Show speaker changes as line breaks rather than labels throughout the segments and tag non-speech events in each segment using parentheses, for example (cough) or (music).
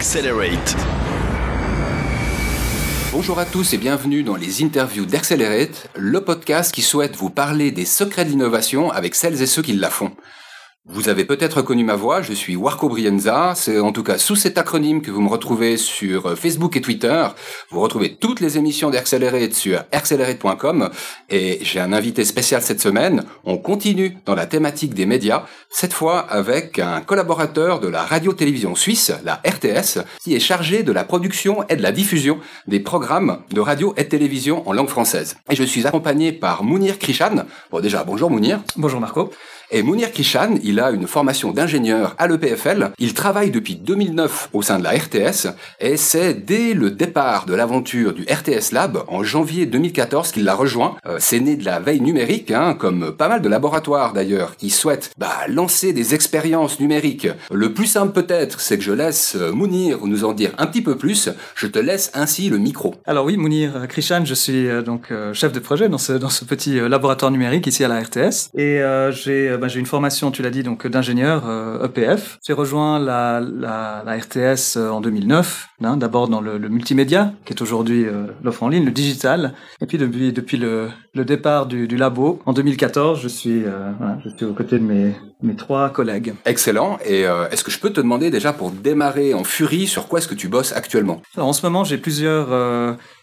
Accelerate.
Bonjour à tous et bienvenue dans les interviews d'Accelerate, le podcast qui souhaite vous parler des secrets de l'innovation avec celles et ceux qui la font. Vous avez peut-être reconnu ma voix, je suis Warco Brienza, c'est en tout cas sous cet acronyme que vous me retrouvez sur euh, Facebook et Twitter. Vous retrouvez toutes les émissions d'Accelerate sur accelerate.com et j'ai un invité spécial cette semaine. On continue dans la thématique des médias, cette fois avec un collaborateur de la radio-télévision suisse, la RTS, qui est chargé de la production et de la diffusion des programmes de radio et de télévision en langue française. Et je suis accompagné par Mounir Krishan. Bon déjà, bonjour Mounir.
Bonjour Marco.
Et Mounir Kishan, il a une formation d'ingénieur à l'EPFL. Il travaille depuis 2009 au sein de la RTS et c'est dès le départ de l'aventure du RTS Lab en janvier 2014 qu'il l'a rejoint. Euh, c'est né de la veille numérique, hein, comme pas mal de laboratoires d'ailleurs qui souhaitent bah, lancer des expériences numériques. Le plus simple peut-être, c'est que je laisse euh, Mounir nous en dire un petit peu plus. Je te laisse ainsi le micro.
Alors oui, Mounir Krishan, je suis euh, donc chef de projet dans ce, dans ce petit laboratoire numérique ici à la RTS et j'ai bah, j'ai une formation, tu l'as dit, donc d'ingénieur EPF. Euh, e j'ai rejoint la, la, la, RTS euh, en 2009, hein, d'abord dans le, le, multimédia, qui est aujourd'hui euh, l'offre en ligne, le digital, et puis depuis depuis le, le départ du, du, labo en 2014, je suis voilà, je suis aux côtés de mes mes trois collègues.
Excellent. Et est-ce que je peux te demander déjà pour démarrer en furie sur quoi est-ce que tu bosses actuellement?
Alors, En ce moment, j'ai plusieurs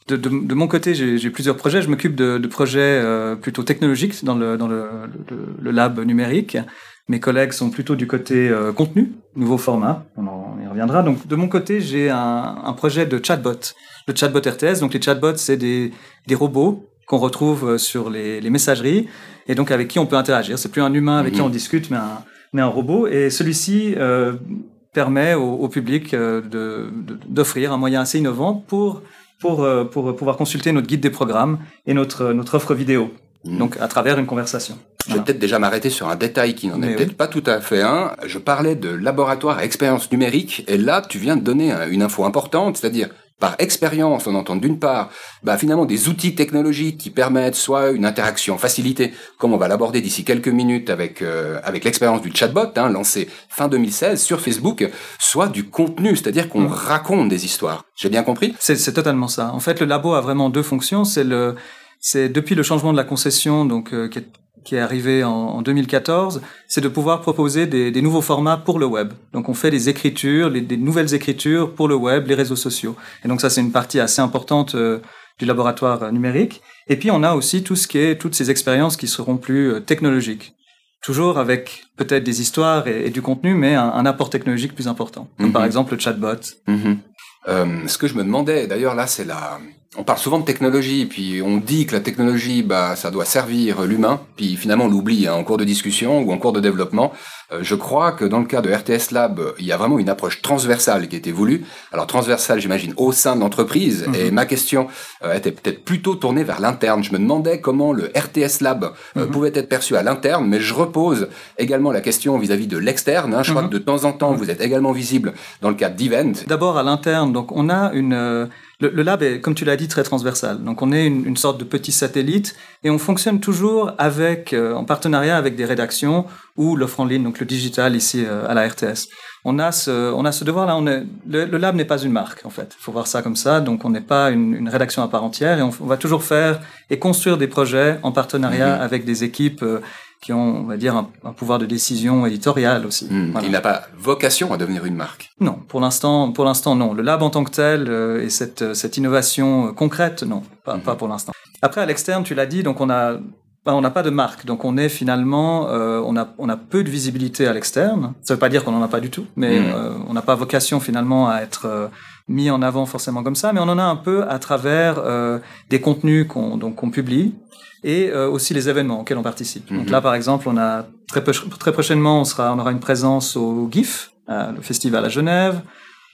de, de, de, mon côté, j'ai plusieurs projets. Je m'occupe de, de, projets euh, plutôt technologiques dans, le, dans le, le, lab numérique. Mes collègues sont plutôt du côté euh, contenu, nouveau format. On, en, y reviendra. Donc, de mon côté, j'ai un, un, projet de chatbot, le chatbot RTS. Donc, les chatbots, c'est des, des robots qu'on retrouve euh, sur les, les, messageries et donc avec qui on peut interagir. C'est plus un humain avec qui on mhm. discute, mais un, mais un robot. Et celui-ci euh, permet au, au public d'offrir un moyen assez innovant pour pour, euh, pour pouvoir consulter notre guide des programmes et notre, notre offre vidéo. Mmh. Donc à travers une conversation.
Je vais peut-être déjà m'arrêter sur un détail qui n'en est peut-être pas tout à fait un. Je parlais de laboratoire à expérience numérique et là tu viens de donner une info importante, c'est-à-dire par expérience, on entend d'une part, bah, finalement des outils technologiques qui permettent soit une interaction facilitée, comme on va l'aborder d'ici quelques minutes avec euh, avec l'expérience du chatbot, hein, lancé fin 2016 sur Facebook, soit du contenu, c'est-à-dire qu'on mmh. raconte des histoires. J'ai bien compris?
C'est totalement ça. En fait, le labo a vraiment deux fonctions. C'est le c'est depuis le changement de la concession, donc euh, qui est qui est arrivé en, en 2014, c'est de pouvoir proposer des, des, nouveaux formats pour le web. Donc on fait des écritures, des nouvelles écritures pour le web, les réseaux sociaux. Et donc ça c'est une partie assez importante euh, du laboratoire euh, numérique. Et puis on a aussi tout ce qui est toutes ces expériences qui seront plus euh, technologiques. Toujours avec peut-être des histoires et, du contenu, mais un, un, apport technologique plus important. Comme par mhm. exemple le chatbot.
Mhm. ce que je me demandais, d'ailleurs là, c'est la, on parle souvent de technologie, puis on dit que la technologie, bah, ça doit servir l'humain, puis finalement on l'oublie hein, en cours de discussion ou en cours de développement. Euh, je crois que dans le cas de RTS Lab, il y a vraiment une approche transversale qui a été voulue. Alors transversale, j'imagine, au sein de l'entreprise. Mhm. Et ma question euh, était peut-être plutôt tournée vers l'interne. Je me demandais comment le RTS Lab euh, mhm. pouvait être perçu à l'interne, mais je repose également la question vis-à-vis de l'externe. Hein. Je crois mhm. que de temps en temps, vous êtes également visible dans le cadre d'event.
D'abord à l'interne, donc on a une le, le, lab est, comme tu l'as dit, très transversal. Donc on est une, une, sorte de petit satellite et on fonctionne toujours avec, euh, en partenariat avec des rédactions ou l'offre en ligne, donc le digital ici euh, à la RTS. On a ce, on a ce devoir-là. On est, le, le lab n'est pas une marque en fait. Il faut voir ça comme ça. Donc on n'est pas une, une, rédaction à part entière et on, on, va toujours faire et construire des projets en partenariat mm-hmm. avec des équipes euh, qui ont, on va dire, un, un pouvoir de décision éditoriale aussi.
Mmh. Voilà. Il n'a pas vocation à devenir une marque.
Non, pour l'instant, pour l'instant, non. Le lab en tant que tel euh, et cette, euh, cette innovation euh, concrète, non, pas, mmh. pas pour l'instant. Après, à l'externe, tu l'as dit, donc on a bah, on n'a pas de marque, donc on est finalement, euh, on a on a peu de visibilité à l'externe. Ça veut pas dire qu'on en a pas du tout, mais mmh. euh, on n'a pas vocation finalement à être euh, mis en avant forcément comme ça, mais on en a un peu à travers des contenus qu'on donc qu'on publie et euh, aussi les événements auxquels on participe. Donc mhm. là, par exemple, on a très, très prochainement, on sera, on aura une présence au GIF, euh, le festival à Genève.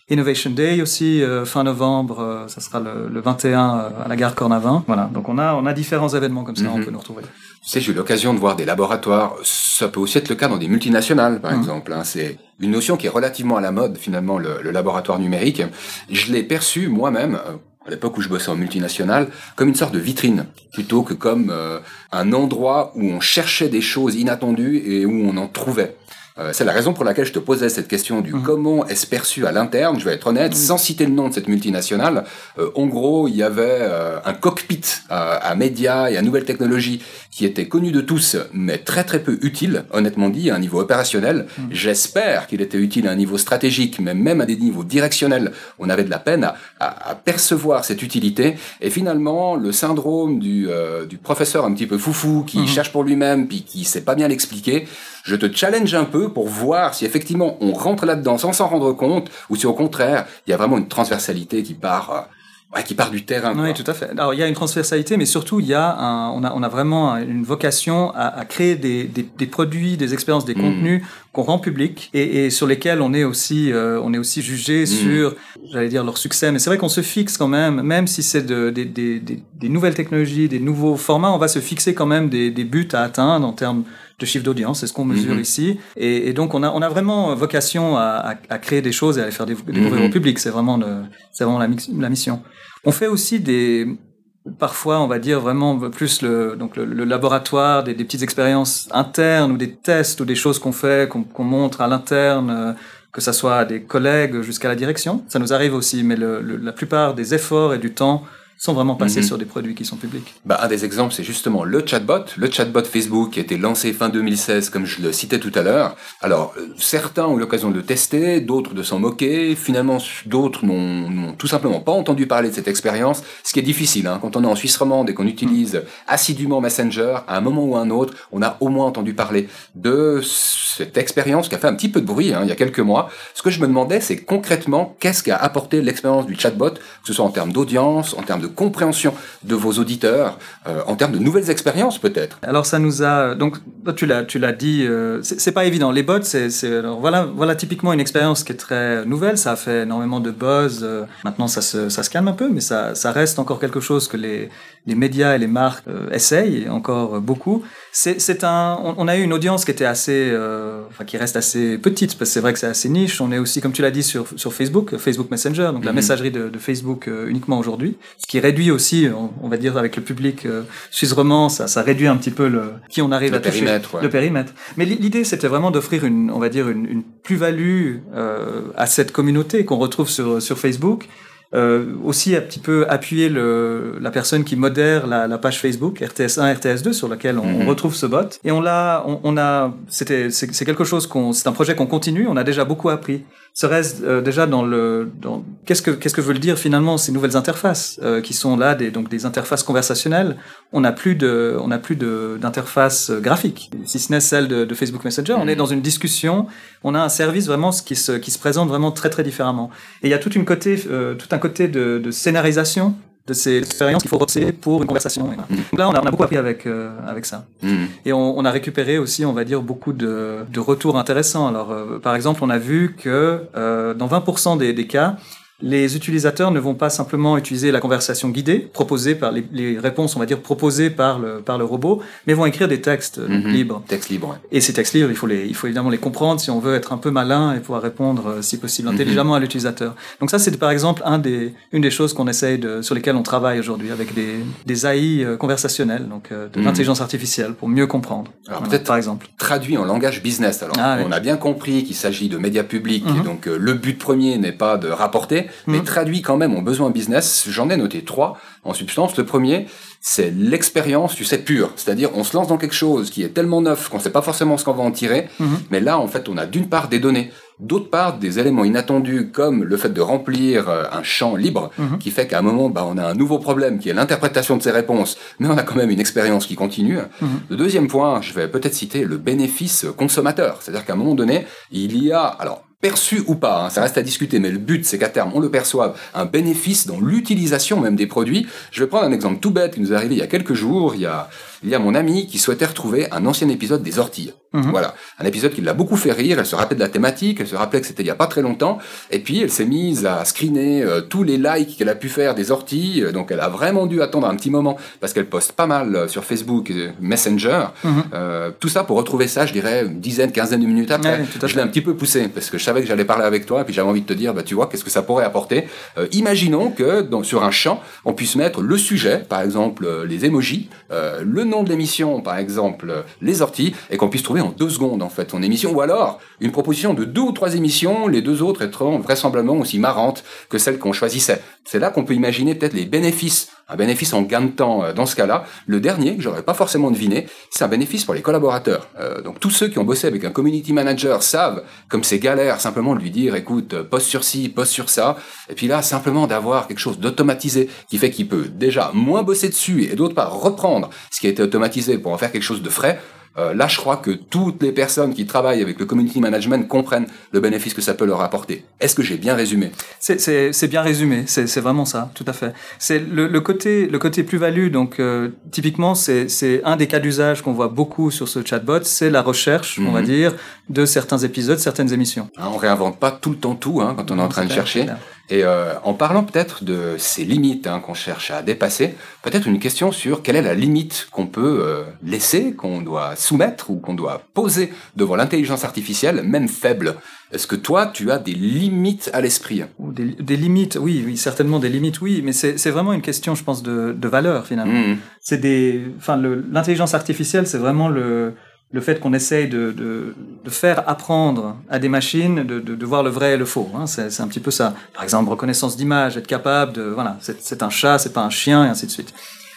Innovation Day aussi euh, fin novembre, ça sera le, le 21 euh, à la gare Cornavin. Voilà, donc on a on a différents événements comme ça, on peut nous retrouver.
Tu sais, j'ai eu l'occasion de voir des laboratoires. Ça peut aussi être le cas dans des multinationales, par -hmm. exemple. Hein. C'est une notion qui est relativement à la mode finalement, le, le laboratoire numérique. Je l'ai perçu moi-même à l'époque où je bossais en multinationale, comme une sorte de vitrine, plutôt que comme euh, un endroit où on cherchait des choses inattendues et où on en trouvait. Euh, c'est la raison pour laquelle je te posais cette question du
Mhm.
comment est-ce perçu à l'interne. Je vais être honnête, sans citer le nom de cette multinationale. euh, en gros, il y avait euh, un cockpit à, à médias et à nouvelles technologies qui était connu de tous, mais très très peu utile, honnêtement dit, à un niveau opérationnel.
Mhm.
J'espère qu'il était utile à un niveau stratégique, mais même à des niveaux directionnels, on avait de la peine à, à- à percevoir cette utilité. Et finalement, le syndrome du, euh, du professeur un petit peu foufou qui
Mhm.
cherche pour lui-même puis qui sait pas bien l'expliquer, je te challenge un peu pour voir si effectivement on rentre là-dedans sans s'en rendre compte ou si au contraire il y a vraiment une transversalité qui part, euh, ouais, qui part du terrain. quoi.
Oui, tout à fait. Alors, il y a une transversalité, mais surtout, il y a un, on, a, on a vraiment une vocation à, à créer des, des, des produits, des expériences, des
Mm.
contenus qu'on rend publics et, et sur lesquels on est aussi, euh, on est aussi jugé
Mm.
sur, j'allais dire, leur succès. Mais c'est vrai qu'on se fixe quand même, même si c'est de, des, des, des, des nouvelles technologies, des nouveaux formats, on va se fixer quand même des, des buts à atteindre en termes de chiffre d'audience, c'est ce qu'on mesure
Mhm.
ici. Et, et donc on a, on a vraiment vocation à, à, à créer des choses et à les faire découvrir
Mhm.
au public. C'est vraiment, le, vraiment la mission. On fait aussi des, parfois, on va dire vraiment plus le, donc le, le laboratoire, des, des petites expériences internes ou des tests ou des choses qu'on fait, qu'on montre à l'interne, euh, que ça soit à des collègues jusqu'à la direction. Ça nous arrive aussi, mais le- la plupart des efforts et du temps sont vraiment passés
Mhm.
sur des produits qui sont publics.
Bah, un des exemples, c'est justement le chatbot. Le chatbot Facebook qui a été lancé fin 2016, comme je le citais tout à l'heure. Alors, euh, certains ont eu l'occasion de le tester, d'autres de s'en moquer. Finalement, d'autres n'ont n'ont tout simplement pas entendu parler de cette expérience. Ce qui est difficile, hein. quand on est en Suisse romande et qu'on utilise assidûment Messenger, à un moment ou à un autre, on a au moins entendu parler de cette expérience qui a fait un petit peu de bruit hein, il y a quelques mois. Ce que je me demandais, c'est concrètement qu'est-ce qu'a apporté l'expérience du chatbot, que ce soit en termes d'audience, en termes de compréhension de vos auditeurs, euh, en termes de nouvelles expériences peut-être.
Alors ça nous a donc tu l'as tu l'as dit euh, c'est pas évident. Les bots c'est voilà voilà typiquement une expérience qui est très nouvelle. Ça a fait énormément de buzz. Euh, maintenant ça se ça se calme un peu mais ça ça reste encore quelque chose que les les médias et les marques euh, essayent encore beaucoup c'est c'est un on, on a eu une audience qui était assez euh, enfin qui reste assez petite parce que c'est vrai que c'est assez niche on est aussi comme tu l'as dit sur sur Facebook Facebook Messenger donc la
Mhm.
messagerie de, de Facebook euh, uniquement aujourd'hui ce qui réduit aussi on, on va dire avec le public euh, suisse romand ça ça réduit un petit peu le qui on arrive
Le
à toucher
périmètre, ouais.
le périmètre. Mais l'i- l'idée, c'était vraiment d'offrir une, on va dire, une, une plus-value euh, à cette communauté qu'on retrouve sur, sur Facebook. Euh, aussi un petit peu appuyer le, la personne qui modère la, la page Facebook RTS1, RTS2 sur laquelle on,
Mhm.
retrouve ce bot et on l'a, on, on a, c'était, c'est quelque chose qu'on, c'est un projet qu'on continue. On a déjà beaucoup appris. Serait-ce euh, déjà dans le, dans qu'est-ce que qu'est-ce que veulent dire finalement ces nouvelles interfaces euh, qui sont là des donc des interfaces conversationnelles. On n'a plus de, on n'a plus de d'interface euh, graphique, si ce n'est celle de, de Facebook Messenger. On est dans une discussion. On a un service vraiment qui se qui se présente vraiment très très différemment. Et il y a toute une côté, euh, tout un côté de, de scénarisation de ces expériences qu'il faut reposer pour une conversation. Et voilà.
Mhm.
Donc là, on a, on a beaucoup appris avec euh, avec ça.
Mhm.
Et on, on a récupéré aussi, on va dire, beaucoup de, de retours intéressants. Alors, euh, par exemple, on a vu que euh, dans 20% des, des cas, les utilisateurs ne vont pas simplement utiliser la conversation guidée, proposée par les, les réponses, on va dire, proposées par le, par le robot, mais vont écrire des textes
Mhm.
libres.
Texte libre. ouais.
Et ces textes libres, il faut, les, il faut évidemment les comprendre si on veut être un peu malin et pouvoir répondre, euh, si possible,
Mhm.
intelligemment à l'utilisateur. Donc ça, c'est par exemple un des, une des choses qu'on essaye de, sur lesquelles on travaille aujourd'hui avec des, des AI euh, conversationnelles, donc euh, de
Mhm.
l'intelligence artificielle, pour mieux comprendre.
Alors,
Voilà,
peut-être
par exemple.
traduit en langage business. Alors,
Ah, oui.
on a bien compris qu'il s'agit de médias publics, et donc euh, le but premier n'est pas de rapporter, mais
Mhm.
traduit quand même en besoin business. J'en ai noté trois en substance. Le premier, c'est l'expérience, tu sais, pure. C'est-à-dire, on se lance dans quelque chose qui est tellement neuf qu'on ne sait pas forcément ce qu'on va en tirer,
Mhm.
mais là, en fait, on a d'une part des données, d'autre part des éléments inattendus, comme le fait de remplir euh, un champ libre,
Mhm.
qui fait qu'à un moment, bah, on a un nouveau problème qui est l'interprétation de ces réponses, mais on a quand même une expérience qui continue. Le deuxième point, je vais peut-être citer le bénéfice consommateur. C'est-à-dire qu'à un moment donné, il y a, alors, perçu ou pas, hein, ça reste à discuter, mais le but, c'est qu'à terme, on le perçoive, un bénéfice dans l'utilisation même des produits. Je vais prendre un exemple tout bête qui nous est arrivé il y a quelques jours. Il y a, il y a mon ami qui souhaitait retrouver un ancien épisode des orties.
Mhm.
Voilà, un épisode qui l'a beaucoup fait rire. Elle se rappelait de la thématique, elle se rappelait que c'était il y a pas très longtemps. Et puis elle s'est mise à screener euh, tous les likes qu'elle a pu faire des orties. Euh, Donc elle a vraiment dû attendre un petit moment parce qu'elle poste pas mal euh, sur Facebook, euh, Messenger.
Mhm.
Euh, tout ça pour retrouver ça, je dirais une dizaine, quinzaine de minutes après.
Ouais,
je l'ai un petit peu poussé parce que je savais que j'allais parler avec toi et puis j'avais envie de te dire, bah, tu vois, qu'est-ce que ça pourrait apporter? Imaginons que dans, sur un champ, on puisse mettre le sujet, par exemple les emojis, euh, le nom de l'émission, par exemple les orties, et qu'on puisse trouver en deux secondes en fait ton émission, ou alors une proposition de deux ou trois émissions, les deux autres étant vraisemblablement aussi marrantes que celles qu'on choisissait. C'est là qu'on peut imaginer peut-être les bénéfices un bénéfice en gain de temps euh, dans ce cas-là. Le dernier, que j'aurais pas forcément deviné, c'est un bénéfice pour les collaborateurs. Euh, donc tous ceux qui ont bossé avec un community manager savent comme c'est galère simplement de lui dire écoute, euh, poste sur ci, poste sur ça. Et puis là, simplement d'avoir quelque chose d'automatisé qui fait qu'il peut déjà moins bosser dessus et d'autre part reprendre ce qui a été automatisé pour en faire quelque chose de frais. Euh, là, je crois que toutes les personnes qui travaillent avec le community management comprennent le bénéfice que ça peut leur apporter. Est-ce que j'ai bien résumé?
C'est bien résumé, c'est vraiment ça, tout à fait. C'est le, le, côté, le côté plus-value, donc euh, typiquement, c'est un des cas d'usage qu'on voit beaucoup sur ce chatbot, c'est la recherche, on va
Mhm.
dire, de certains épisodes, certaines émissions.
Hein, On réinvente pas tout le temps tout hein, quand on est en train de chercher. Et euh, en parlant peut-être de ces limites hein, qu'on cherche à dépasser, peut-être une question sur quelle est la limite qu'on peut euh, laisser, qu'on doit soumettre ou qu'on doit poser devant l'intelligence artificielle, même faible. Est-ce que toi, tu as des limites à l'esprit?
Ou des, des limites, oui, oui, certainement des limites, oui, mais c'est vraiment une question, je pense, de, de valeur finalement.
Mhm.
C'est des, enfin, l'intelligence artificielle, c'est vraiment le le fait qu'on essaye de, faire apprendre à des machines de, voir le vrai et le faux. Hein, c'est un petit peu ça. Par exemple, reconnaissance d'image, être capable de, voilà, c'est un chat, c'est pas un chien, et ainsi de suite.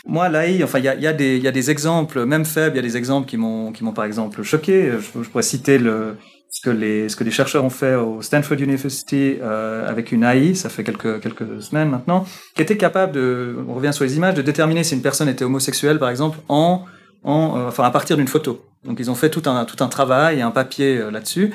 Moi, l'AI, enfin, il y a, des- exemples, même faibles, il y a des exemples qui m'ont, par exemple choqué. Je, pourrais citer ce que les, ce que les chercheurs ont fait au Stanford University euh, avec une AI, ça fait quelques, quelques semaines maintenant, qui était capable de, on revient sur les images, de déterminer si une personne était homosexuelle, par exemple, en, en, euh, enfin, à partir d'une photo. Donc, ils ont fait tout un, tout un travail et un papier euh, là-dessus.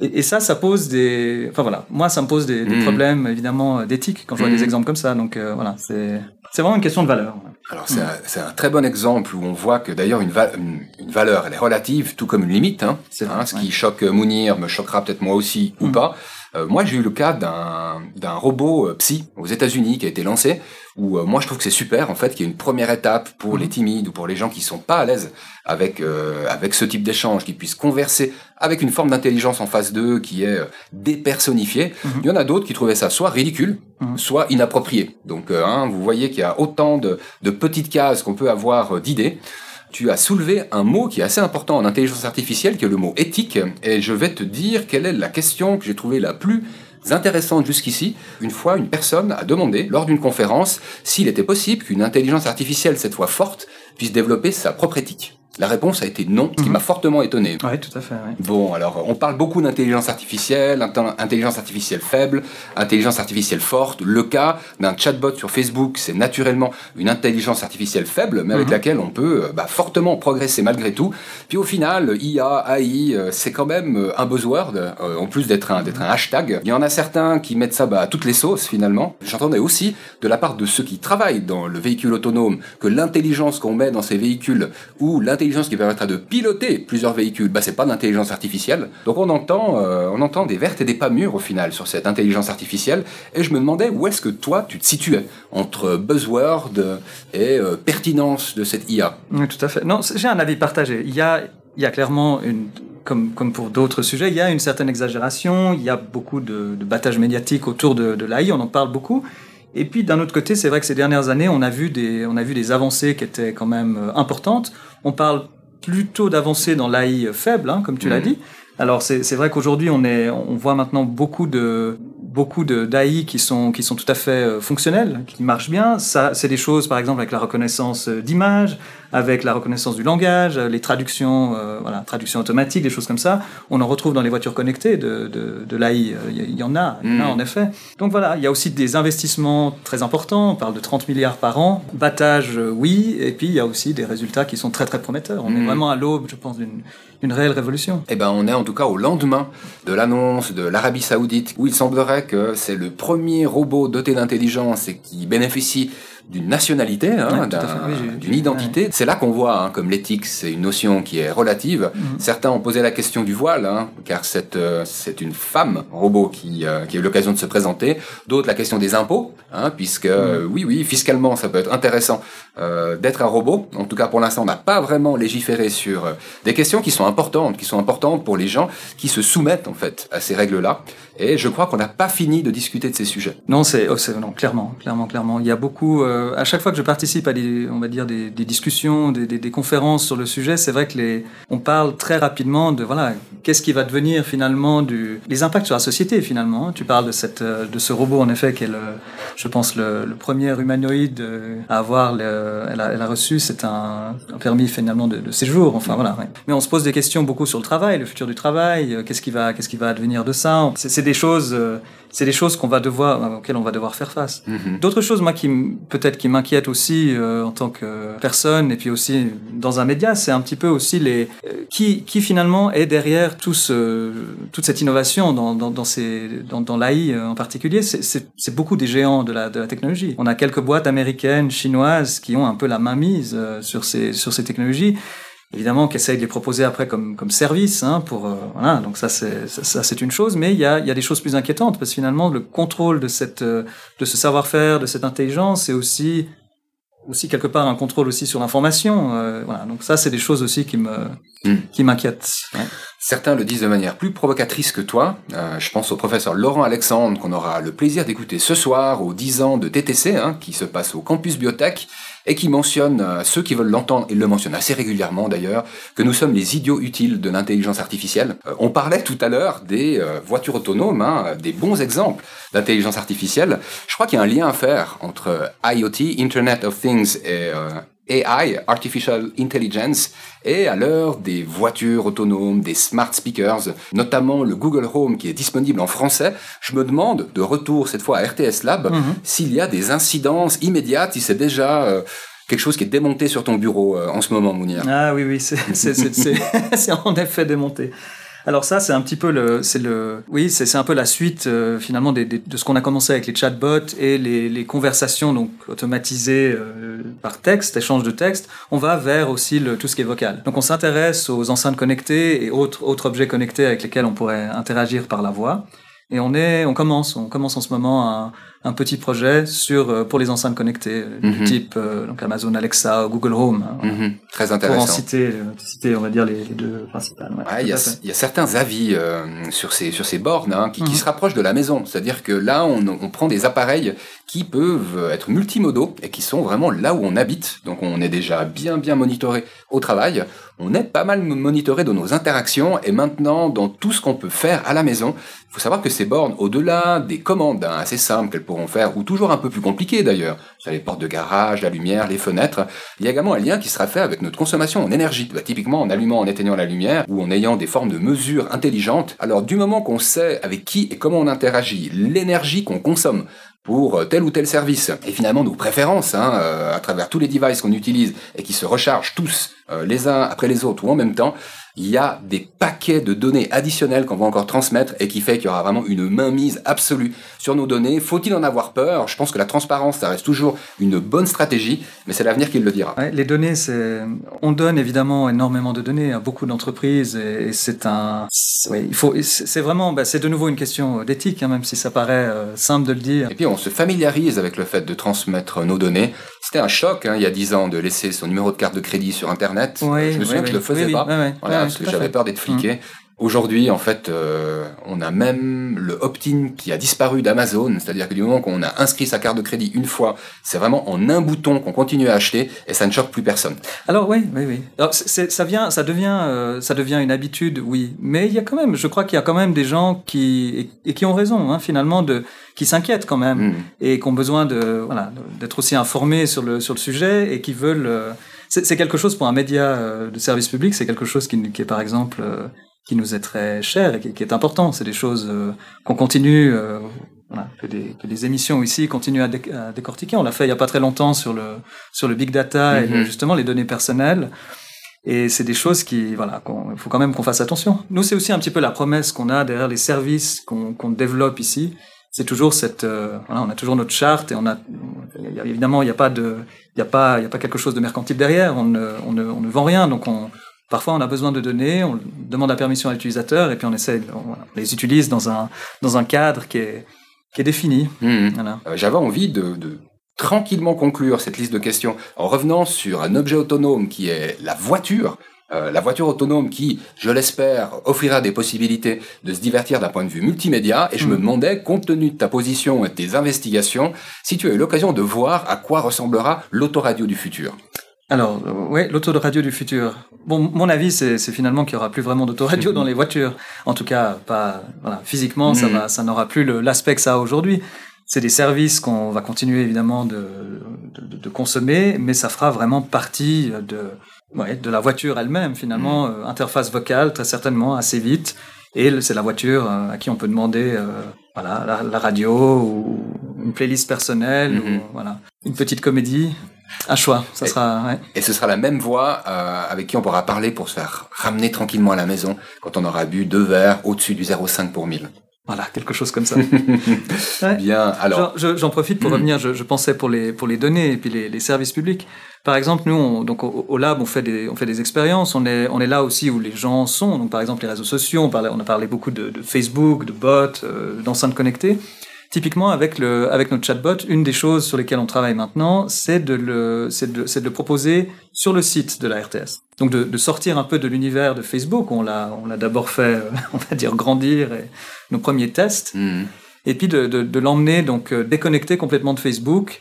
Et, et ça, ça pose des, enfin voilà, moi, ça me pose des, des
Mhm.
problèmes évidemment euh, d'éthique quand je vois des exemples comme ça. Donc euh, voilà, c'est, c'est vraiment une question de valeur.
Alors c'est un, c'est un très bon exemple où on voit que d'ailleurs une, va- une, une valeur, elle est relative, tout comme une limite. Hein.
C'est
Hein,
vrai,
ce
ouais.
qui choque Mounir me choquera peut-être moi aussi ou
Mm.
pas. Euh, moi, j'ai eu le cas d'un d'un robot euh, psy aux États-Unis qui a été lancé. Où euh, moi, je trouve que c'est super en fait, qu'il y ait une première étape pour les timides ou pour les gens qui sont pas à l'aise avec euh, avec ce type d'échange, qui puissent converser avec une forme d'intelligence en face d'eux qui est dépersonnifiée.
Mhm.
Il y en a d'autres qui trouvaient ça soit ridicule,
Mhm.
soit inapproprié. Donc, hein, vous voyez qu'il y a autant de, de petites cases qu'on peut avoir d'idées. Tu as soulevé un mot qui est assez important en intelligence artificielle, qui est le mot éthique, et je vais te dire quelle est la question que j'ai trouvée la plus intéressante jusqu'ici. Une fois, une personne a demandé, lors d'une conférence, s'il était possible qu'une intelligence artificielle, cette fois forte, puisse développer sa propre éthique. La réponse a été non, ce qui
Mhm.
m'a fortement étonné.
Oui, tout à fait. ouais.
Bon, alors on parle beaucoup d'intelligence artificielle, intel- intelligence artificielle faible, intelligence artificielle forte. Le cas d'un chatbot sur Facebook, c'est naturellement une intelligence artificielle faible, mais avec
Mhm.
laquelle on peut euh, bah, fortement progresser malgré tout. Puis au final, IA, AI, euh, c'est quand même euh, un buzzword, en plus d'être un, d'être un hashtag. Il y en a certains qui mettent ça bah, à toutes les sauces finalement. J'entendais aussi de la part de ceux qui travaillent dans le véhicule autonome que l'intelligence qu'on met dans ces véhicules ou l'intelligence qui permettra de piloter plusieurs véhicules, bah c'est pas d'intelligence artificielle. Donc on entend, euh, on entend des vertes et des pas mûres au final sur cette intelligence artificielle. Et je me demandais où est-ce que toi tu te situais entre buzzword et euh, pertinence de cette IA.
Oui, tout à fait. Non, j'ai un avis partagé. Il y a, il y a clairement une, comme, comme pour d'autres sujets, il y a une certaine exagération, il y a beaucoup de, de battage médiatique autour de, de l'AI, on en parle beaucoup. Et puis d'un autre côté, c'est vrai que ces dernières années, on a vu des, on a vu des avancées qui étaient quand même euh, importantes. On parle plutôt d'avancées dans l'AI faible, hein, comme tu l'as
Mhm.
dit. Alors c'est vrai qu'aujourd'hui on est on voit maintenant beaucoup de beaucoup de d'AI qui sont qui sont tout à fait euh, fonctionnels, qui marchent bien. Ça c'est des choses par exemple avec la reconnaissance euh, d'image, avec la reconnaissance du langage, les traductions euh, voilà traduction automatique, des choses comme ça. On en retrouve dans les voitures connectées de de, de l'AI. Euh, Il y, en a, il y en a en effet. Donc voilà, il y a aussi des investissements très importants. On parle de 30 milliards par an. Battage, euh, oui. Et puis il y a aussi des résultats qui sont très très prometteurs. On est
Mhm.
vraiment à l'aube, je pense, d'une d'une réelle révolution.
Eh ben, on est en tout cas au lendemain de l'annonce de l'Arabie Saoudite, où il semblerait que c'est le premier robot doté d'intelligence et qui bénéficie d'une nationalité, hein, d'une identité. C'est là qu'on voit, hein, comme l'éthique, c'est une notion qui est relative. Mm. Certains ont posé la question du voile, hein, car c'est euh, c'est une femme robot qui, euh, qui a eu l'occasion de se présenter. D'autres la question des impôts, puisque mm. oui, oui, fiscalement, ça peut être intéressant euh, d'être un robot. En tout cas, pour l'instant, on n'a pas vraiment légiféré sur des questions qui sont importantes, qui sont importantes pour les gens qui se soumettent en fait à ces règles-là. Et je crois qu'on n'a pas fini de discuter de ces sujets.
Non, c'est oh, non clairement, clairement, clairement. Il y a beaucoup. Euh, à chaque fois que je participe à des, on va dire des, discussions, des, conférences sur le sujet, c'est vrai que les, on parle très rapidement de voilà, qu'est-ce qui va devenir finalement du, les impacts sur la société finalement. Tu parles de cette, euh, de ce robot en effet qui est le, je pense le, premier humanoïde euh, à avoir, le, elle, a, elle a reçu, c'est un, permis finalement de, séjour. Enfin voilà. Mais on se pose des questions beaucoup sur le travail, le futur du travail, qu'est-ce qui va, qu'est-ce qui va advenir de ça. Des choses, euh, c'est des choses qu'on va devoir, auxquelles on va devoir faire face. Mhm. D'autres choses, moi, qui peut-être qui m'inquiètent aussi euh, en tant que personne, et puis aussi dans un média, c'est un petit peu aussi les euh, qui, qui finalement est derrière tout ce, toute cette innovation dans, dans, dans, ces, dans, dans l'AI en particulier. C'est beaucoup des géants de la, de la technologie. On a quelques boîtes américaines, chinoises, qui ont un peu la main mise sur ces, sur ces technologies évidemment qui essaye de les proposer après comme, comme service hein, pour euh, voilà. Donc ça c'est ça, c'est une chose mais il y a, il y a des choses plus inquiétantes parce que finalement le contrôle de cette euh, de ce savoir-faire de cette intelligence c'est aussi aussi quelque part un contrôle aussi sur l'information euh, voilà. Donc ça c'est des choses aussi qui me hmm. qui m'inquiètent
Certains le disent de manière plus provocatrice que toi. Euh, je pense au professeur Laurent Alexandre qu'on aura le plaisir d'écouter ce soir aux 10 ans de TTC hein, qui se passe au campus biotech et qui mentionne, euh, ceux qui veulent l'entendre, il le mentionne assez régulièrement d'ailleurs, que nous sommes les idiots utiles de l'intelligence artificielle. Euh, on parlait tout à l'heure des voitures autonomes, hein, des bons exemples d'intelligence artificielle. Je crois qu'il y a un lien à faire entre IoT, Internet of Things et AI, Artificial Intelligence, et à l'heure des voitures autonomes, des smart speakers, notamment le Google Home qui est disponible en français, je me demande, de retour cette fois à RTS Lab, mhm. s'il y a des incidences immédiates, si c'est déjà... Euh, quelque chose qui est démonté sur ton bureau euh, en ce moment, Mounir.
Ah oui, oui, c'est (laughs) en effet démonté. Alors ça, c'est un petit peu le, c'est le, oui, c'est un peu la suite euh, finalement des, de ce qu'on a commencé avec les chatbots et les, les conversations donc automatisées euh, par texte, échange de texte. On va vers aussi le, tout ce qui est vocal. Donc on s'intéresse aux enceintes connectées et autres autres objets connectés avec lesquels on pourrait interagir par la voix. Et on est, on commence, on commence en ce moment à un petit projet sur euh, pour les enceintes connectées euh, du mhm. type euh, donc Amazon Alexa, Google Home.
Hein, mhm. Très intéressant.
Pour en citer, citer on va dire les, deux principales.
il, y a, y, a, certains avis sur ces sur ces bornes hein, qui, qui, mhm. se rapprochent de la maison. C'est-à-dire que là, on, on, prend des appareils qui peuvent être multimodaux et qui sont vraiment là où on habite. Donc, on est déjà bien bien monitoré au travail. On est pas mal monitoré dans nos interactions et maintenant dans tout ce qu'on peut faire à la maison. Il faut savoir que ces bornes, au-delà des commandes hein, assez simples qu'elles faire, ou toujours un peu plus compliqué d'ailleurs, sur les portes de garage, la lumière, les fenêtres, il y a également un lien qui sera fait avec notre consommation en énergie. Bah, typiquement en allumant, en éteignant la lumière, ou en ayant des formes de mesures intelligentes. Alors du moment qu'on sait avec qui et comment on interagit, l'énergie qu'on consomme, pour tel ou tel service. Et finalement, nos préférences, hein, euh, à travers tous les devices qu'on utilise et qui se rechargent tous euh, les uns après les autres ou en même temps, il y a des paquets de données additionnelles qu'on va encore transmettre et qui fait qu'il y aura vraiment une mainmise absolue sur nos données. Faut-il en avoir peur? Je pense que la transparence, ça reste toujours une bonne stratégie, mais c'est l'avenir qui le dira.
les données, c'est, on donne évidemment énormément de données à beaucoup d'entreprises et, c'est un, oui, il faut, c'est vraiment, bah, c'est de nouveau une question d'éthique, hein, même si ça paraît euh, simple de le dire.
Et puis on se familiarise avec le fait de transmettre nos données. C'était un choc hein, il y a dix ans de laisser son numéro de carte de crédit sur Internet.
Oui,
je me souviens que je le faisais pas parce que j'avais peur d'être fliqué. Mmh. Aujourd'hui, en fait, euh, on a même le opt-in qui a disparu d'Amazon, c'est-à-dire que du moment qu'on a inscrit sa carte de crédit une fois, c'est vraiment en un bouton qu'on continue à acheter et ça ne choque plus personne.
Alors oui, oui, oui. Alors, ça vient, ça devient, euh, ça devient une habitude, oui. Mais il y a quand même, je crois qu'il y a quand même des gens qui et, qui ont raison, hein, finalement, de qui s'inquiètent quand même mmh. et qui ont besoin de voilà d'être aussi informés sur le sur le sujet et qui veulent euh, c'est quelque chose pour un média euh, de service public, c'est quelque chose qui, qui, est par exemple euh, qui nous est très cher et qui, est important. C'est des choses euh, qu'on continue, voilà, que, des, que des émissions ici continuent à, décortiquer. On l'a fait il y a pas très longtemps sur le sur le big data et mm-hmm. justement les données personnelles. Et c'est des choses qui, voilà, il faut quand même qu'on fasse attention. Nous, c'est aussi un petit peu la promesse qu'on a derrière les services qu'on qu'on développe ici c'est toujours cette, voilà, on a toujours notre charte et on a, évidemment, il n'y a pas de, il a pas, il a pas quelque chose de mercantile derrière. On ne, on ne, on ne vend rien, donc on, Parfois, on a besoin de données, on demande la permission à l'utilisateur et puis on essaie, on, les utilise dans un, dans un cadre qui est, qui est défini.
Mmh. Voilà. J'avais envie de, de, tranquillement conclure cette liste de questions en revenant sur un objet autonome qui est la voiture. Euh, la voiture autonome qui, je l'espère, offrira des possibilités de se divertir d'un point de vue multimédia. Et je me demandais, compte tenu de ta position et de tes investigations, si tu as eu l'occasion de voir à quoi ressemblera l'autoradio du futur.
Alors, euh, ouais, l'autoradio du futur. Bon, mon avis, c'est finalement qu'il y aura plus vraiment d'autoradio (laughs) dans les voitures. En tout cas, pas voilà, physiquement, ça, mm. va, ça n'aura plus l'aspect que ça a aujourd'hui c'est des services qu'on va continuer évidemment de, de, de, consommer, mais ça fera vraiment partie de, ouais, de la voiture elle-même finalement, mmh. euh, interface vocale très certainement assez vite. Et c'est la voiture euh, à qui on peut demander euh, voilà, la, radio ou une playlist personnelle, mmh. ou, voilà, une petite comédie. Un choix, ça
et,
sera. Ouais.
Et ce sera la même voix avec qui on pourra parler pour se faire ramener tranquillement à la maison quand on aura bu deux verres au-dessus du 0,5 pour 1000.
Voilà, quelque chose comme ça. (laughs)
ouais. Bien, alors.
J'en profite pour mm. revenir, je, je, pensais pour les, pour les données et puis les, les services publics. Par exemple, nous, on, donc au, au, lab, on fait des, on fait des expériences. On est, on est là aussi où les gens sont. Donc, par exemple, les réseaux sociaux. On, parlait, on a parlé beaucoup de, de Facebook, de bots, euh, d'enceintes connectées. Typiquement, avec, le, avec notre chatbot, une des choses sur lesquelles on travaille maintenant, c'est de, le, c'est de, de le proposer sur le site de la RTS. Donc de, de sortir un peu de l'univers de Facebook. On l'a, on l'a d'abord fait, (laughs) on va dire, grandir et nos premiers tests. Mmh. Et puis de, de, l'emmener donc euh, déconnecté complètement de Facebook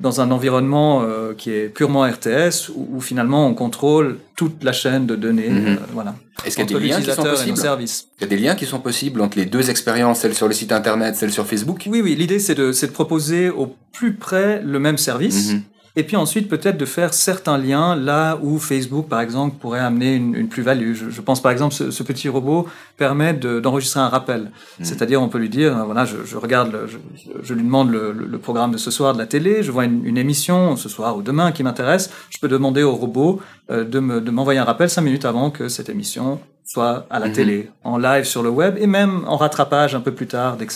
dans un environnement euh, qui est purement RTS où, où, finalement on contrôle toute la chaîne de données. Mmh. Euh, voilà.
Est-ce qu'il y a des liens qui sont possibles Il y a des liens qui sont possibles entre les deux expériences, celle sur le site internet, celle sur Facebook?
Oui, oui. L'idée c'est de, de proposer au plus près le même service. Mmh. Et puis ensuite, peut-être de faire certains liens là où Facebook, par exemple, pourrait amener une, une plus-value. Je, je, pense, par exemple, ce, ce petit robot permet d'enregistrer un rappel. Mmh. C'est-à-dire, on peut lui dire, voilà, je, je regarde, le, je, je, lui demande le, le, programme de ce soir de la télé, je vois une, une émission ce soir ou demain qui m'intéresse, je peux demander au robot euh, de m'envoyer me, un rappel cinq minutes avant que cette émission soit à la mmh. télé, en live sur le web et même en rattrapage un peu plus tard dès que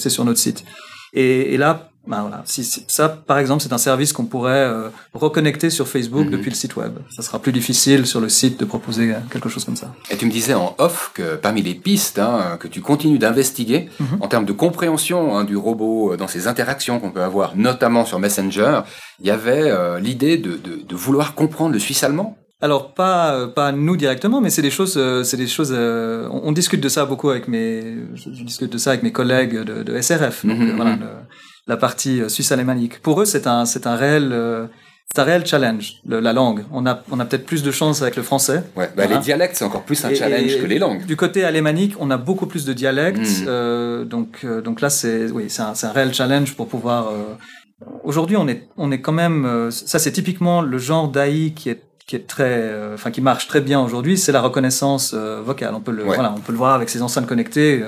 c'est sur notre site. Et, et là, ben voilà. Si, ça, par exemple, c'est un service qu'on pourrait euh, reconnecter sur Facebook -hmm. depuis le site web. Ça sera plus difficile sur le site de proposer euh, quelque chose comme ça.
Et tu me disais en off que parmi les pistes hein, que tu continues d'investiguer -hmm. en termes de compréhension hein, du robot euh, dans ses interactions qu'on peut avoir, notamment sur Messenger, il y avait euh, l'idée de, de, de, vouloir comprendre le suisse allemand?
Alors pas pas nous directement, mais c'est des choses c'est des choses. on, on, discute de ça beaucoup avec mes je, discute de ça avec mes collègues de, de SRF. Donc, -hmm. voilà, le, la partie euh, suisse-alémanique. Pour eux, c'est un, c'est un réel, euh, c'est un réel challenge, le, la langue. On a, on a peut-être plus de chance avec le français.
Ouais, bah voilà. les dialectes, c'est encore plus un challenge et, que les langues.
Du côté alémanique, on a beaucoup plus de dialectes. Mmh. Euh, donc, euh, donc là, c'est, oui, c'est un, c'est un réel challenge pour pouvoir. Euh... Aujourd'hui, on est, on est quand même. Euh, ça, c'est typiquement le genre d'AI qui est qui est très, enfin qui marche très bien aujourd'hui, c'est la reconnaissance vocale. On peut le, ouais. voilà, on peut le voir avec ces enceintes connectées.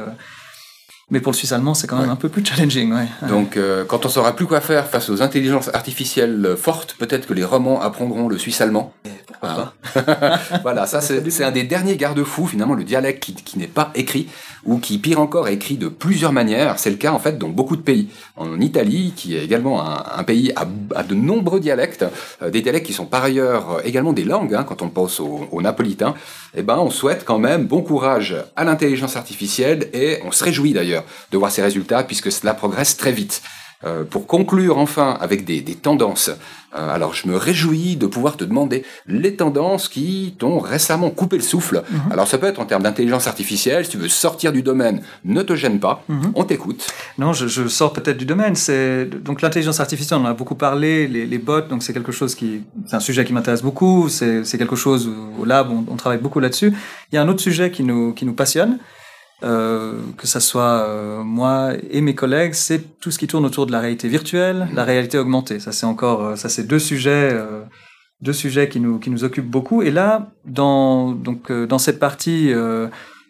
Mais pour le suisse allemand, c'est quand même ouais. un peu plus challenging. Ouais.
Donc, euh, quand on saura plus quoi faire face aux intelligences artificielles fortes, peut-être que les romans apprendront le suisse allemand.
Voilà, (laughs)
voilà ça (laughs) c'est un des derniers garde-fous, finalement, le dialecte qui, qui n'est pas écrit, ou qui, pire encore, est écrit de plusieurs manières. C'est le cas, en fait, dans beaucoup de pays. En Italie, qui est également un, un pays à, à, de nombreux dialectes, euh, des dialectes qui sont par ailleurs également des langues, hein, quand on pense au, au napolitain, eh ben, on souhaite quand même bon courage à l'intelligence artificielle et on se réjouit d'ailleurs de voir ces résultats puisque cela progresse très vite. Euh, pour conclure enfin avec des, des tendances, euh, alors je me réjouis de pouvoir te demander les tendances qui t'ont récemment coupé le souffle. -hmm. Alors ça peut être en termes d'intelligence artificielle, si tu veux sortir du domaine, ne te gêne pas, -hmm. on t'écoute.
Non, je, je sors peut-être du domaine. C'est donc l'intelligence artificielle, on en a beaucoup parlé, les, les bots, donc c'est quelque chose qui, c'est un sujet qui m'intéresse beaucoup. C'est quelque chose où, au lab on, on travaille beaucoup là-dessus. Il y a un autre sujet qui nous qui nous passionne. Euh, que ça soit euh, moi et mes collègues, c'est tout ce qui tourne autour de la réalité virtuelle, la réalité augmentée. Ça c'est encore, euh, ça c'est deux sujets, euh, deux sujets qui nous qui nous occupent beaucoup. Et là, dans donc dans cette partie,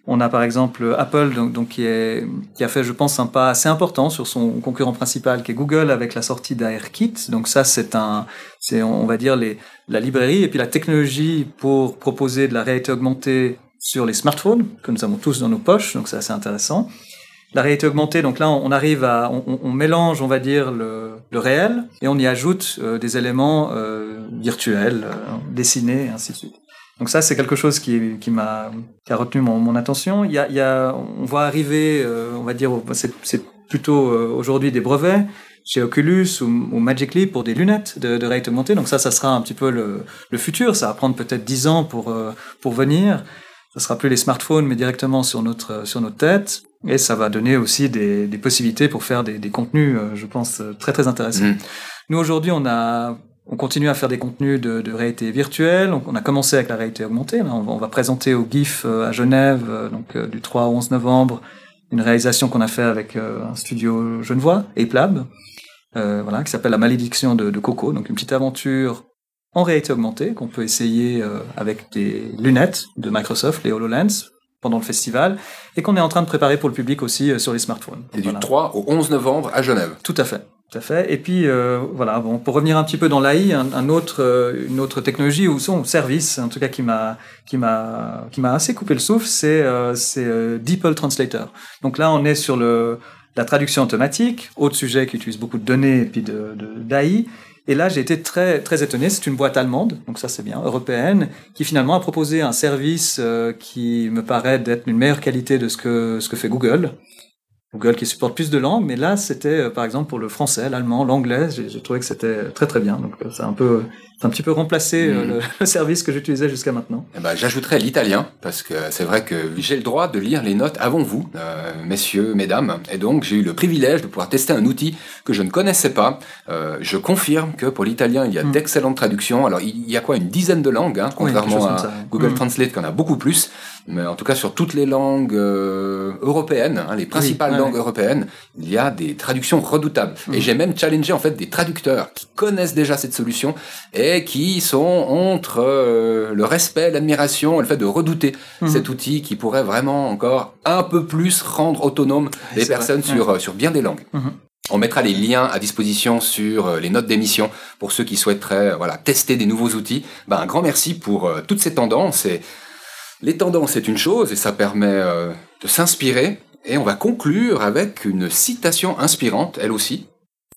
on a par exemple Apple donc, donc qui est qui a fait, je pense, un pas assez important sur son concurrent principal, qui est Google, avec la sortie d'ARKit. Donc ça c'est un, c'est on va dire les la librairie et puis la technologie pour proposer de la réalité augmentée sur les smartphones que nous avons tous dans nos poches, donc c'est assez intéressant. La réalité augmentée, donc là, on arrive à, on, mélange, on va dire, le, réel et on y ajoute des éléments virtuels, dessinés, et ainsi de suite. Donc ça, c'est quelque chose qui, qui m'a qui a retenu mon, mon attention. Il y, a, il y a, on voit arriver, on va dire, c'est plutôt aujourd'hui des brevets chez Oculus ou, Magic Leap pour des lunettes de, réalité augmentée. Donc ça, ça sera un petit peu le, le futur. Ça va prendre peut-être 10 ans pour, euh, pour venir. Ça sera plus les smartphones, mais directement sur notre, sur notre tête. Et ça va donner aussi des, des possibilités pour faire des, des contenus, euh, je pense, très très intéressants. Mmh. Nous aujourd'hui, on a on continue à faire des contenus de, de réalité virtuelle. On, a commencé avec la réalité augmentée. on, va, on, va, présenter au GIF euh, à Genève, donc du 3 au 11 novembre, une réalisation qu'on a fait avec un studio genevois, Ape Lab, euh, voilà, qui s'appelle La malédiction de, de, Coco, donc une petite aventure en réalité augmentée qu'on peut essayer euh, avec des lunettes de Microsoft, les HoloLens, pendant le festival, et qu'on est en train de préparer pour le public aussi euh, sur les smartphones.
Et du 3 au 11 novembre à Genève.
Tout à fait. Tout à fait. Et puis euh, voilà, bon, pour revenir un petit peu dans l'AI, un, un, autre, euh, une autre technologie ou son service, en tout cas qui m'a qui m'a qui m'a assez coupé le souffle, c'est euh, c'est DeepL Translator. Donc là, on est sur le la traduction automatique, autre sujet qui utilise beaucoup de données et puis de, d'AI. Et là, j'ai été très, très étonné. C'est une boîte allemande, donc ça c'est bien, européenne, qui finalement a proposé un service euh, qui me paraît d'être une meilleure qualité de ce que, ce que fait Google. Google qui supporte plus de langues, mais là c'était euh, par exemple pour le français, l'allemand, l'anglais, j'ai trouvé que c'était très très bien. Donc c'est un peu un petit peu remplacé euh, hmm. (laughs) le, service que j'utilisais jusqu'à maintenant.
Eh ben, J'ajouterais l'italien, parce que c'est vrai que j'ai le droit de lire les notes avant vous, euh, messieurs, mesdames, et donc j'ai eu le privilège de pouvoir tester un outil que je ne connaissais pas. Euh, je confirme que pour l'italien, il y a hmm. d'excellentes traductions. Alors il y a quoi, une dizaine de langues, hein, contrairement à Google hmm. Translate qui en a beaucoup plus, mais en tout cas sur toutes les langues européennes, hein, les principales langues européennes, il y a des traductions redoutables. Et j'ai même challengé en fait des traducteurs qui connaissent déjà cette solution et qui sont entre euh, le respect, l'admiration et le fait de redouter mhm. cet outil qui pourrait vraiment encore un peu plus rendre autonome les personnes sur, euh, sur bien des langues. Mhm. On mettra les liens à disposition sur euh, les notes d'émission pour ceux qui souhaiteraient voilà, tester des nouveaux outils. Ben, un grand merci pour toutes ces tendances. Et les tendances, c'est une chose et ça permet de s'inspirer. Et on va conclure avec une citation inspirante, elle aussi.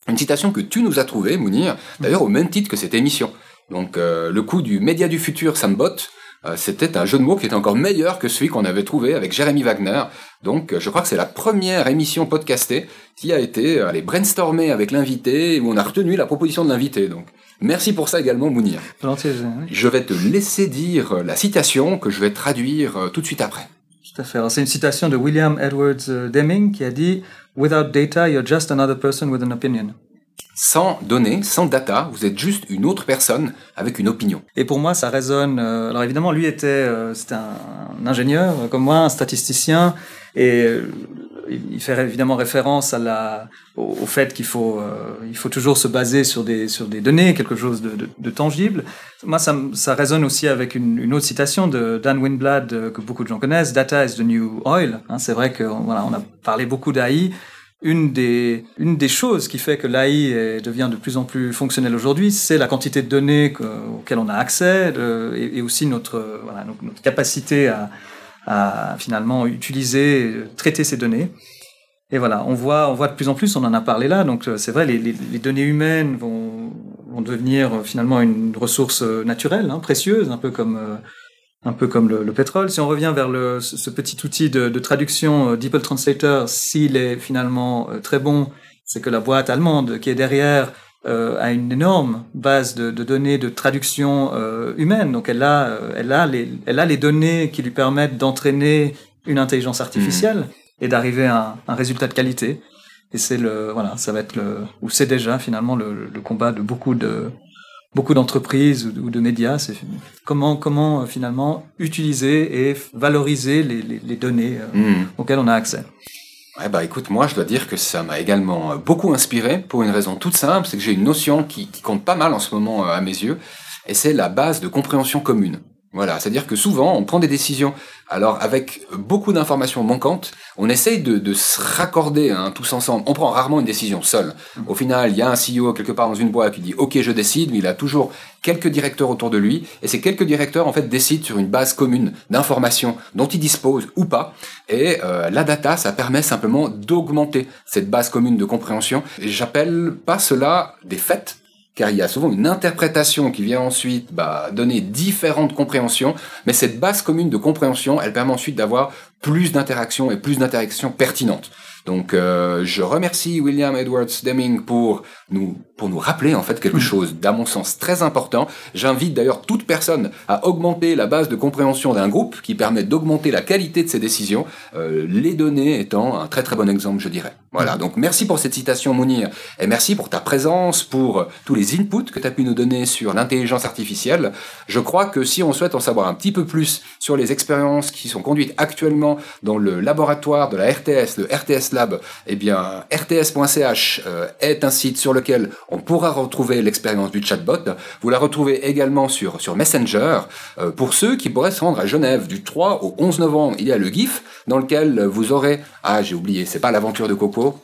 Une citation que tu nous as trouvée, Mounir, d'ailleurs au même titre que cette émission. Donc euh, le coup du média du futur, ça me botte. Euh, c'était un jeu de mots qui était encore meilleur que celui qu'on avait trouvé avec Jérémy Wagner. Donc euh, je crois que c'est la première émission podcastée qui a été allez, brainstormée avec l'invité où on a retenu la proposition de l'invité. Donc merci pour ça également Mounir. Je vais te laisser dire la citation que je vais traduire tout de suite après.
Tout à fait. C'est une citation de William Edwards Deming qui a dit Without data, you're just another person with an opinion
sans données, sans data, vous êtes juste une autre personne avec une opinion.
Et pour moi, ça résonne. Euh, alors évidemment, lui était, euh, c'était un, ingénieur comme moi, un statisticien, et euh, il fait évidemment référence au, fait qu'il faut, il faut toujours se baser sur des, sur des données, quelque chose de, de, tangible. Moi, ça, ça, résonne aussi avec une, autre citation de Dan Winblad que beaucoup de gens connaissent. Data is the new oil. Hein, c'est vrai que voilà, on a parlé beaucoup d'AI une des, une des choses qui fait que l'AI devient de plus en plus fonctionnelle aujourd'hui, c'est la quantité de données auxquelles on a accès et, aussi notre, voilà, notre capacité à, à, finalement utiliser, traiter ces données. Et voilà, on voit, on voit de plus en plus, on en a parlé là, donc c'est vrai, les, données humaines vont, vont devenir finalement une ressource naturelle, hein, précieuse, un peu comme euh, un peu comme le, pétrole. Si on revient vers ce, petit outil de, de traduction euh, DeepL Translator, s'il est finalement euh, très bon, c'est que la boîte allemande qui est derrière euh, a une énorme base de, de données de traduction euh, humaine. Donc elle a, euh, elle, a les, elle a les données qui lui permettent d'entraîner une intelligence artificielle mmh. et d'arriver à un, un, résultat de qualité. Et c'est le, voilà, ça va être le, ou c'est déjà finalement le, le combat de beaucoup de, beaucoup d'entreprises ou de médias, c'est comment, comment euh, finalement utiliser et valoriser les, les, les données hmm. auxquelles on a accès.
Ouais, bah écoute, moi je dois dire que ça m'a également euh, beaucoup inspiré pour une raison toute simple, c'est que j'ai une notion qui, qui, compte pas mal en ce moment à mes yeux, et c'est la base de compréhension commune. Voilà, c'est-à-dire que souvent, on prend des décisions, alors avec beaucoup d'informations manquantes, on essaye de, se raccorder hein, tous ensemble. On prend rarement une décision seule. Au final, il y a un CEO quelque part dans une boîte qui dit « Ok, je décide », mais il a toujours quelques directeurs autour de lui, et ces quelques directeurs, en fait, décident sur une base commune d'informations dont ils disposent ou pas. Et euh, la data, ça permet simplement d'augmenter cette base commune de compréhension. Et j'appelle pas cela des faits, car il y a souvent une interprétation qui vient ensuite bah, donner différentes compréhensions, mais cette base commune de compréhension, elle permet ensuite d'avoir plus d'interactions et plus d'interactions pertinentes. Donc euh, je remercie William Edwards Deming pour nous pour nous rappeler en fait quelque mm. chose d'à mon sens très important. J'invite d'ailleurs toute personne à augmenter la base de compréhension d'un groupe qui permet d'augmenter la qualité de ses décisions, euh, les données étant un très très bon exemple je dirais. Voilà, mm. donc merci pour cette citation Mounir et merci pour ta présence, pour tous les inputs que tu as pu nous donner sur l'intelligence artificielle. Je crois que si on souhaite en savoir un petit peu plus sur les expériences qui sont conduites actuellement dans le laboratoire de la RTS, le RTS Lab, eh bien rts.ch euh, est un site sur on pourra retrouver l'expérience du chatbot. Vous la retrouvez également sur, sur Messenger. Euh, pour ceux qui pourraient se rendre à Genève du 3 au 11 novembre, il y a le GIF dans lequel vous aurez... Ah, j'ai oublié, c'est pas l'aventure de Coco.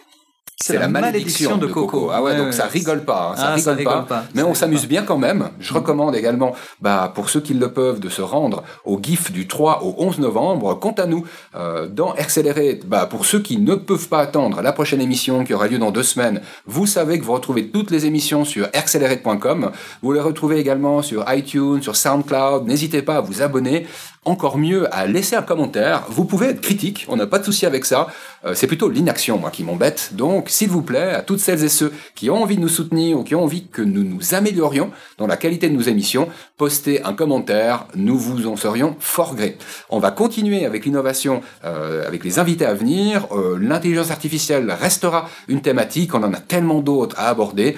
C'est la, malédiction, de, Coco.
Ah ouais, donc ça rigole pas, hein, ça, ah, rigole, pas. Mais on s'amuse bien quand même. Je recommande également, bah, pour ceux qui le peuvent, de se rendre au GIF du 3 au 11 novembre. Quant à nous, euh, dans Accelerate, bah, pour ceux qui ne peuvent pas attendre la prochaine émission qui aura lieu dans deux semaines, vous savez que vous retrouvez toutes les émissions sur accelerate.com. Vous les retrouvez également sur iTunes, sur SoundCloud. N'hésitez pas à vous abonner encore mieux à laisser un commentaire. Vous pouvez être critique, on n'a pas de souci avec ça. Euh, c'est plutôt l'inaction, moi, qui m'embête. Donc, s'il vous plaît, à toutes celles et ceux qui ont envie de nous soutenir ou qui ont envie que nous nous améliorions dans la qualité de nos émissions, postez un commentaire. Nous vous en serions fort gré. On va continuer avec l'innovation, euh, avec les invités à venir. Euh, l'intelligence artificielle restera une thématique. On en a tellement d'autres à aborder.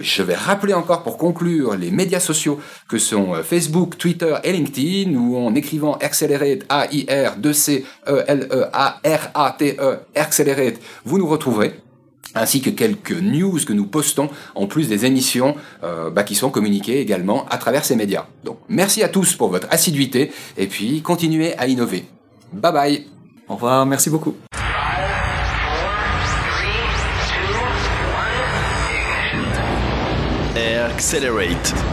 je vais rappeler encore pour conclure les médias sociaux que sont Facebook, Twitter et LinkedIn, où on écrivant Accelerate, A-I-R-2-C-E-L-E-A-R-A-T-E, Accelerate, vous nous retrouverez ainsi que quelques news que nous postons, en plus des émissions euh, bah, qui sont communiquées également à travers ces médias. Donc merci à tous pour votre assiduité, et puis continuez à innover. Bye bye
Au revoir, merci beaucoup
Accelerate